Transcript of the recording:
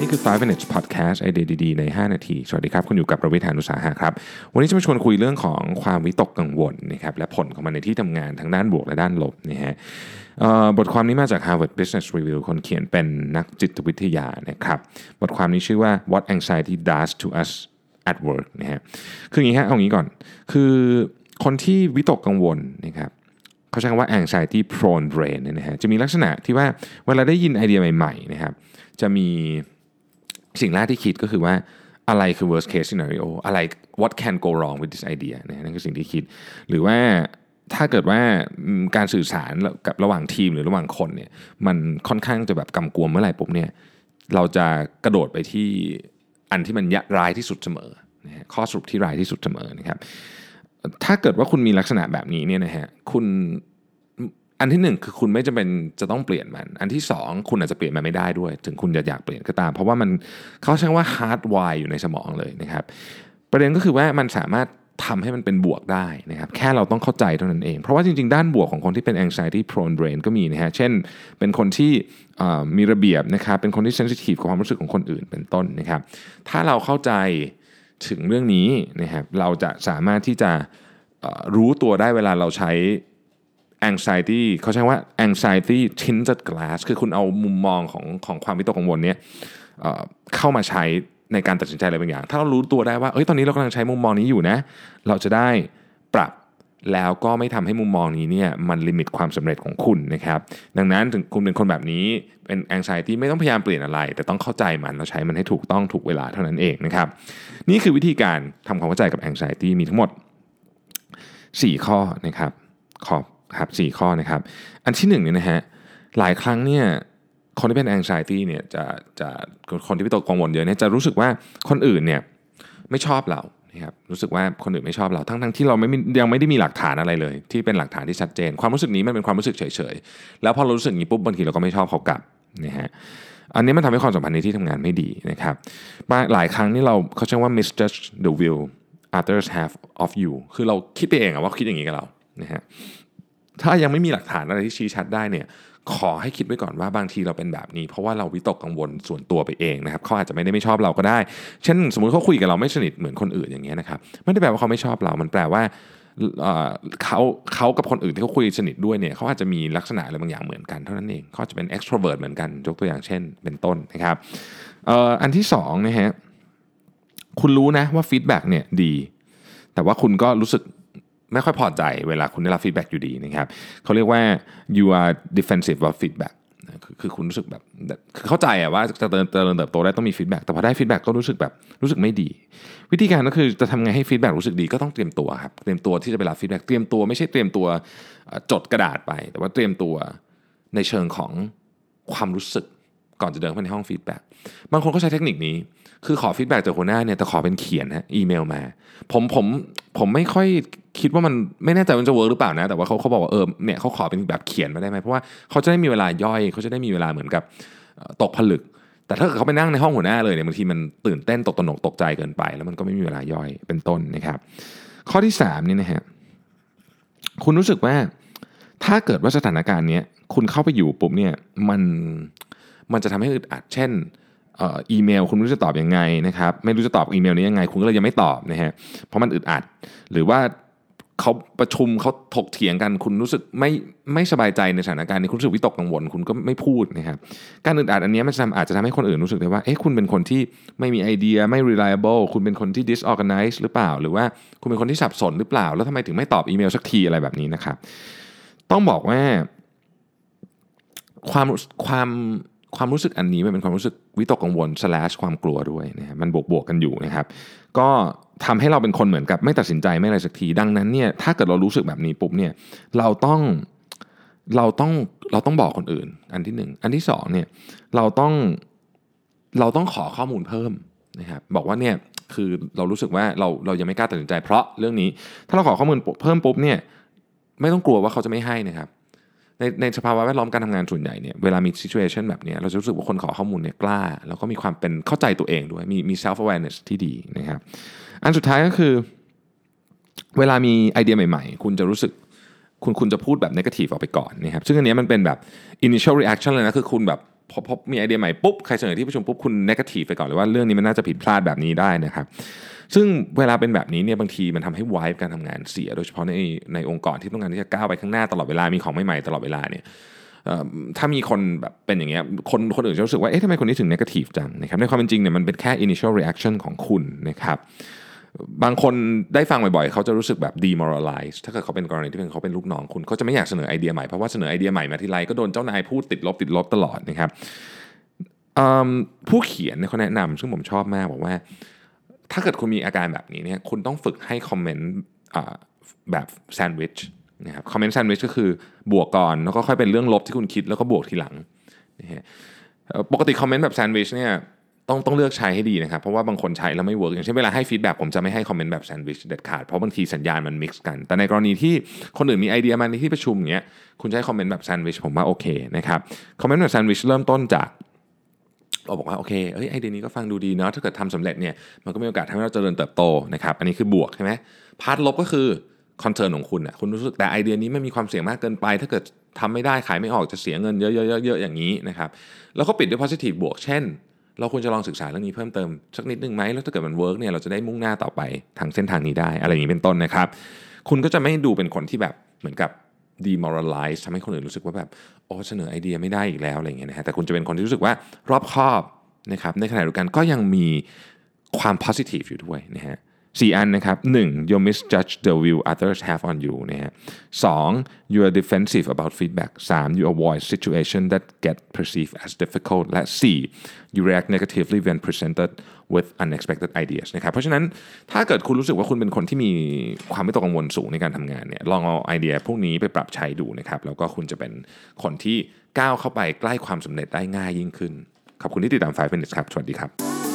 นี่คือ 5 minutes podcast ไอเดียดีๆใน 5 นาที สวัสดีครับ คุณอยู่กับประวิทยานุสาหะครับ วันนี้จะมาชวนคุยเรื่องของความวิตกกังวลนะครับและผลของมันในที่ทำงานทั้งด้านบวกและด้านลบนะฮะบทความนี้มาจาก Harvard Business Review คนเขียนเป็นนักจิตวิทยานะครับบทความนี้ชื่อว่า What Anxiety Does to Us at Work นะฮะคืออย่างนี้ฮะเอางี้ก่อน คือคนที่วิตกกังวลนะครับเขาใช้คำว่า anxiety prone brain นะฮะ จะมีลักษณะที่ว่าเวลาได้ยินไอเดียใหม่ๆนะครับ จะมี สิ่งแรกที่คิดก็คือว่าอะไรคือ worst case scenario อะไร what can go wrong with this idea นะฮะนั่นคือสิ่งที่คิด หรือว่าถ้าเกิดว่าการสื่อสารกับระหว่างทีมหรือระหว่างคนเนี่ยมันค่อนข้างจะแบบกำกวมเมื่อไหร่ปุ๊บเนี่ยเราจะกระโดดไปที่อันที่มันยะร้ายที่สุดเสมอนะข้อสรุปที่ร้ายที่สุดเสมอนะครับถ้าเกิดว่าคุณมีลักษณะแบบนี้เนี่ยนะฮะคุณ อันที่หนึ่งคือคุณไม่จำเป็นจะต้องเปลี่ยนมัน อันที่สองคุณอาจจะเปลี่ยนมันไม่ได้ด้วย ถึงคุณจะอยากเปลี่ยนก็ตาม เพราะว่ามันเขาใช้ว่า hard wire อยู่ในสมองเลยนะครับ ประเด็นก็คือว่ามันสามารถทำให้มันเป็นบวกได้นะครับ แค่เราต้องเข้าใจเท่านั้นเอง เพราะว่าจริง ๆ ด้านบวกของคนที่เป็น anxiety prone brain ก็มีนะฮะ เช่น เป็นคนที่มีระเบียบนะครับ เป็นคนที่ sensitive กับความรู้สึกของคนอื่นเป็นต้นนะครับ ถ้าเราเข้าใจถึงเรื่องนี้นะครับ เราจะสามารถที่จะรู้ตัวได้เวลาเราใช้ anxiety เขาใช้ว่า anxiety tinted glass คือคุณเอามุมมองของของความวิตกกังวลเนี้ยเเข้ามาใช้ในการตัดสินใจอะไรบางอย่าง ถ้าเรารู้ตัวได้ว่าเอ้ยตอนนี้เรากำลังใช้มุมมองนี้อยู่นะ เราจะได้ปรับแล้วก็ไม่ทำให้มุมมองนี้เนี่ยมันลิมิตความสำเร็จของคุณนะครับ ดังนั้นถึงคุณเป็นคนแบบนี้เป็น anxiety ไม่ต้องพยายามเปลี่ยนอะไร แต่ต้องเข้าใจมันแล้วใช้มันให้ถูกต้องถูกเวลาเท่านั้นเองนะครับ นี่คือวิธีการทำความเข้าใจกับ anxiety มีทั้งหมด 4 ข้อนะครับขอบ ครับสข้อนะครับ อันที่หนึ่งเนี่ยนะฮะหลายครั้งเนี่ยคนที่เป็น anxiety เนี่ยจะจะคนที่วิตกกังวลเยอะเนี่ยจะรู้สึกว่าคนอื่นเนี่ยไม่ชอบเรานะครับรู้สึกว่าคนอื่นไม่ชอบเราทั้งทั้งที่เราไม่ยังไม่ได้มีหลักฐานอะไรเลย ที่เป็นหลักฐานที่ชัดเจน ความรู้สึกนี้มันเป็นความรู้สึกเฉยๆแล้วพอเรารู้สึกอย่างนี้ปุ๊บบางทีเราก็ไม่ชอบเขากลับนะฮะอันนี้มันทำให้ความสัมพันธ์ในที่ทำงานไม่ดีนะครับหลายครั้งนี่เราเขาใช้ว่า misjudge the view others have of you คือเราคิดไปเองอะว่าเขาคิดอย่างนี้กับเรานะฮะ ถ้ายังไม่มีหลักฐานอะไรที่ชี้ชัดได้เนี่ยขอให้คิดไว้ก่อนว่าบางทีเราเป็นแบบนี้ เพราะว่าเราวิตกกังวลส่วนตัวไปเองนะครับเขาอาจจะไม่ได้ไม่ชอบเราก็ได้ เช่น สมมุติเขาคุยกับเราไม่สนิทเหมือนคนอื่นอย่างเงี้ยนะครับไม่ได้แปลว่าเขาไม่ชอบเรา มันแปลว่าเขาเขากับคนอื่นที่เขาคุยสนิทด้วยเนี่ยเขาอาจจะมีลักษณะอะไรบางอย่างเหมือนกันเท่านั้นเองเขาจะเป็น extrovert เหมือนกันยกตัวอย่างเช่น เป็นต้นนะครับอันที่สองนะฮะคุณรู้นะว่า feedback เนี่ยดี แต่ว่าคุณก็รู้สึก ไม่ค่อยพอใจเวลาคุณได้รับ feedback อยู่ดีนะครับเขาเรียกว่า you are defensive of feedback คือคุณรู้สึกแบบคือเข้าใจอะว่าจะเติมเติมเติบโตได้ต้องมี feedback แต่พอได้ feedback ก็รู้สึกแบบรู้สึกไม่ดี วิธีการก็คือจะทำไงให้ feedback รู้สึกดีก็ต้องเตรียมตัวครับเตรียมตัวที่จะไปรับ feedback เตรียมตัวไม่ใช่เตรียมตัวจดกระดาษไป แต่ว่าเตรียมตัวในเชิงของความรู้สึกก่อนจะเดินเข้าไปในห้อง feedback บางคนก็ใช้เทคนิคนี้ คือขอ feedback จากหัวหน้าเนี่ยแต่ขอเป็นเขียนฮะอีเมลมา ผมผมผมไม่ค่อย คิดว่ามันไม่แน่ใจมันจะ work หรือเปล่านะ แต่ว่าเขาเขาบอกว่าเออเนี่ยเขาขอเป็นแบบเขียนมาได้ไหมเพราะว่าเขาจะได้มีเวลาย่อยเขาจะได้มีเวลาเหมือนกับตกผลึก แต่ถ้าเกิดเขาไปนั่งในห้องหัวหน้าเลยเนี่ยบางทีมันตื่นเต้นตกตนกตกใจเกินไป แล้วมันก็ไม่มีเวลาย่อยเป็นต้นนะครับ ข้อที่สามนี่นะฮะคุณรู้สึกว่าถ้าเกิดว่าสถานการณ์เนี้ยคุณเข้าไปอยู่ปุ๊บเนี่ยมันมันจะทำให้อึดอัดเช่นอีเมลคุณไม่รู้จะตอบยังไงนะครับไม่รู้จะตอบอีเมลนี้ยังไง คุณก็เลยยังไม่ตอบนะฮะเพราะมันอึดอัด หรือว่า เขาประชุมเขาถกเถียงกันคุณรู้สึกไม่ไม่สบายใจในสถานการณ์นี้คุณรู้สึกวิตกกังวล คุณก็ไม่พูดนะครับการอึดอัดอันนี้มันจะทำอาจจะทำให้คนอื่นรู้สึกได้ว่าเอ๊ะคุณเป็นคนที่ไม่มีไอเดียไม่ reliable คุณเป็นคนที่ disorganized หรือเปล่า หรือว่าคุณเป็นคนที่สับสนหรือเปล่า แล้วทำไมถึงไม่ตอบอีเมลสักทีอะไรแบบนี้นะครับต้องบอกว่า ความความความรู้สึกอันนี้มันเป็นความรู้สึกวิตกกังวล slash ความกลัวด้วยนะฮะมันบวกบวกๆกันอยู่นะครับ ก็ ทำให้เราเป็นคนเหมือนกับไม่ตัดสินใจไม่อะไรสักทีดังนั้นเนี่ยถ้าเกิดเรารู้สึกแบบนี้ปุ๊บเนี่ยเราต้องเราต้องเราต้องบอกคนอื่น อันที่หนึ่งอันที่สองเนี่ยเราต้องเราต้องขอข้อมูลเพิ่มนะครับบอกว่าเนี่ยคือเรารู้สึกว่าเราเรายังไม่กล้าตัดสินใจ เพราะเรื่องนี้ถ้าเราขอข้อมูลเพิ่มปุ๊บเนี่ยไม่ต้องกลัวว่าเขาจะไม่ให้นะครับในในสภาวะแวดล้อมการทำงานส่วนใหญ่เนี่ยเวลามี situation แบบเนี้ยเราจะรู้สึกว่าคนขอข้อมูลเนี่ยกล้า แล้วก็มีความเป็นเข้าใจตัวเองด้วยมีมี self awareness ที่ดีนะครับ อันสุดท้ายก็คือ เวลามีไอเดียใหม่ ๆ คุณจะรู้สึกคุณคุณจะพูดแบบ negative ออกไปก่อนนะครับซึ่งอันนี้มันเป็นแบบ initial reaction เลยนะคือคุณแบบพอพบมีไอเดียใหม่ปุ๊บใครเสนอที่ประชุมปุ๊บคุณนกาทีฟไปก่อนเลยว่าเรื่องนี้มันน่าจะผิดพลาดแบบนี้ได้นะครับซึ่งเวลาเป็นแบบนี้เนี่ยบางทีมันทำให้วายการทำงานเสีย โดยเฉพาะในในองค์กรที่ต้องการที่จะก้าวไปข้างหน้าตลอดเวลามีของใหม่ๆตลอดเวลาเนี่ยถ้ามีคนแบบเป็นอย่างเงี้ยคนคนอื่นจะรู้สึกว่าเอ๊ะทำไมคนนี้ถึงนกาทีฟจังนะครับในความเป็นจริงเนี่ยมันเป็นแค่ initial reaction ของคุณนะครับ บางคนได้ฟังบ่อยๆ เขาจะรู้สึกแบบ demoralize ถ้าเกิดเขาเป็นกรณีที่เป็นเขาเป็นลูกน้องคุณเขาจะไม่อยากเสนอไอเดียใหม่ เพราะว่าเสนอไอเดียใหม่มาทีไรก็โดนเจ้านายพูดติดลบติดลบตลอดนะครับผู้เขียนเขาแนะนำซึ่งผมชอบมากบอกว่า ถ้าเกิดคุณมีอาการแบบนี้เนี่ยคุณต้องฝึกให้ comment แบบแซนด์วิชนะครับ comment แซนด์วิชก็คือบวกก่อนแล้วก็ค่อยเป็นเรื่องลบที่คุณคิดแล้วก็บวกทีหลังนะฮะปกติ comment แบบแซนด์วิชเนี่ย ต้องต้องเลือกใช้ให้ดีนะครับ เพราะว่าบางคนใช้แล้วไม่ work อย่างเช่นเวลาให้ feedback ผมจะไม่ให้ comment แบบแซนด์วิชเด็ดขาด เพราะบางทีสัญญาณมัน mix กัน แต่ในกรณีที่คนอื่นมีไอเดียมาในที่ประชุมเงี้ยคุณใช้ comment แบบแซนด์วิชผมว่าโอเคนะครับ comment แบบแซนด์วิชเริ่มต้นจากเราบอกว่าโอเคเอ้ยไอเดียนี้ก็ฟังดูดีเนาะถ้าเกิดทำสำเร็จเนี่ยมันก็มีโอกาสทำให้เราเจริญเติบโตนะครับอันนี้คือบวกใช่ไหม part ลบก็คือ concern ของคุณอะคุณรู้สึกแต่ไอเดียนี้มันมีความเสี่ยงมากเกินไป ถ้าเกิดทำไม่ได้ขายไม่ออกจะเสียเงินเยอะๆๆอย่างนี้นะครับแล้วก็ปิดด้วย positive บวก เช่น เราควรจะลองศึกษาเรื่องนี้เพิ่มเติมสักนิดนึงไหมแล้วถ้าเกิดมัน work เนี่ยเราจะได้มุ่งหน้าต่อไปทางเส้นทางนี้ได้อะไรอย่างนี้เป็นต้นนะครับ คุณก็จะไม่ดูเป็นคนที่แบบเหมือนกับ demoralize ทำให้คนอื่นรู้สึกว่าแบบโอ้เสนอไอเดียไม่ได้อีกแล้วอะไรอย่างเงี้ยนะฮะแต่คุณจะเป็นคนที่รู้สึกว่ารอบคอบนะครับในขณะเดียวกันก็ยังมีความ positive อยู่ด้วยนะฮะ สี่อันนะครับ 1. you misjudge the view others have on you นะฮะสอง you are defensive about feedback 3. you avoid situation that get perceived as difficult และ 4. you react negatively when presented with unexpected ideas นะครับ เพราะฉะนั้นถ้าเกิดคุณรู้สึกว่าคุณเป็นคนที่มีความไม่ตกกังวลสูงในการทำงานเนี่ย ลองเอาไอเดียพวกนี้ไปปรับใช้ดูนะครับ แล้วก็คุณจะเป็นคนที่ก้าวเข้าไปใกล้ความสำเร็จได้ง่ายยิ่งขึ้น ขอบคุณที่ติดตาม5 minutes ครับ สวัสดีครับ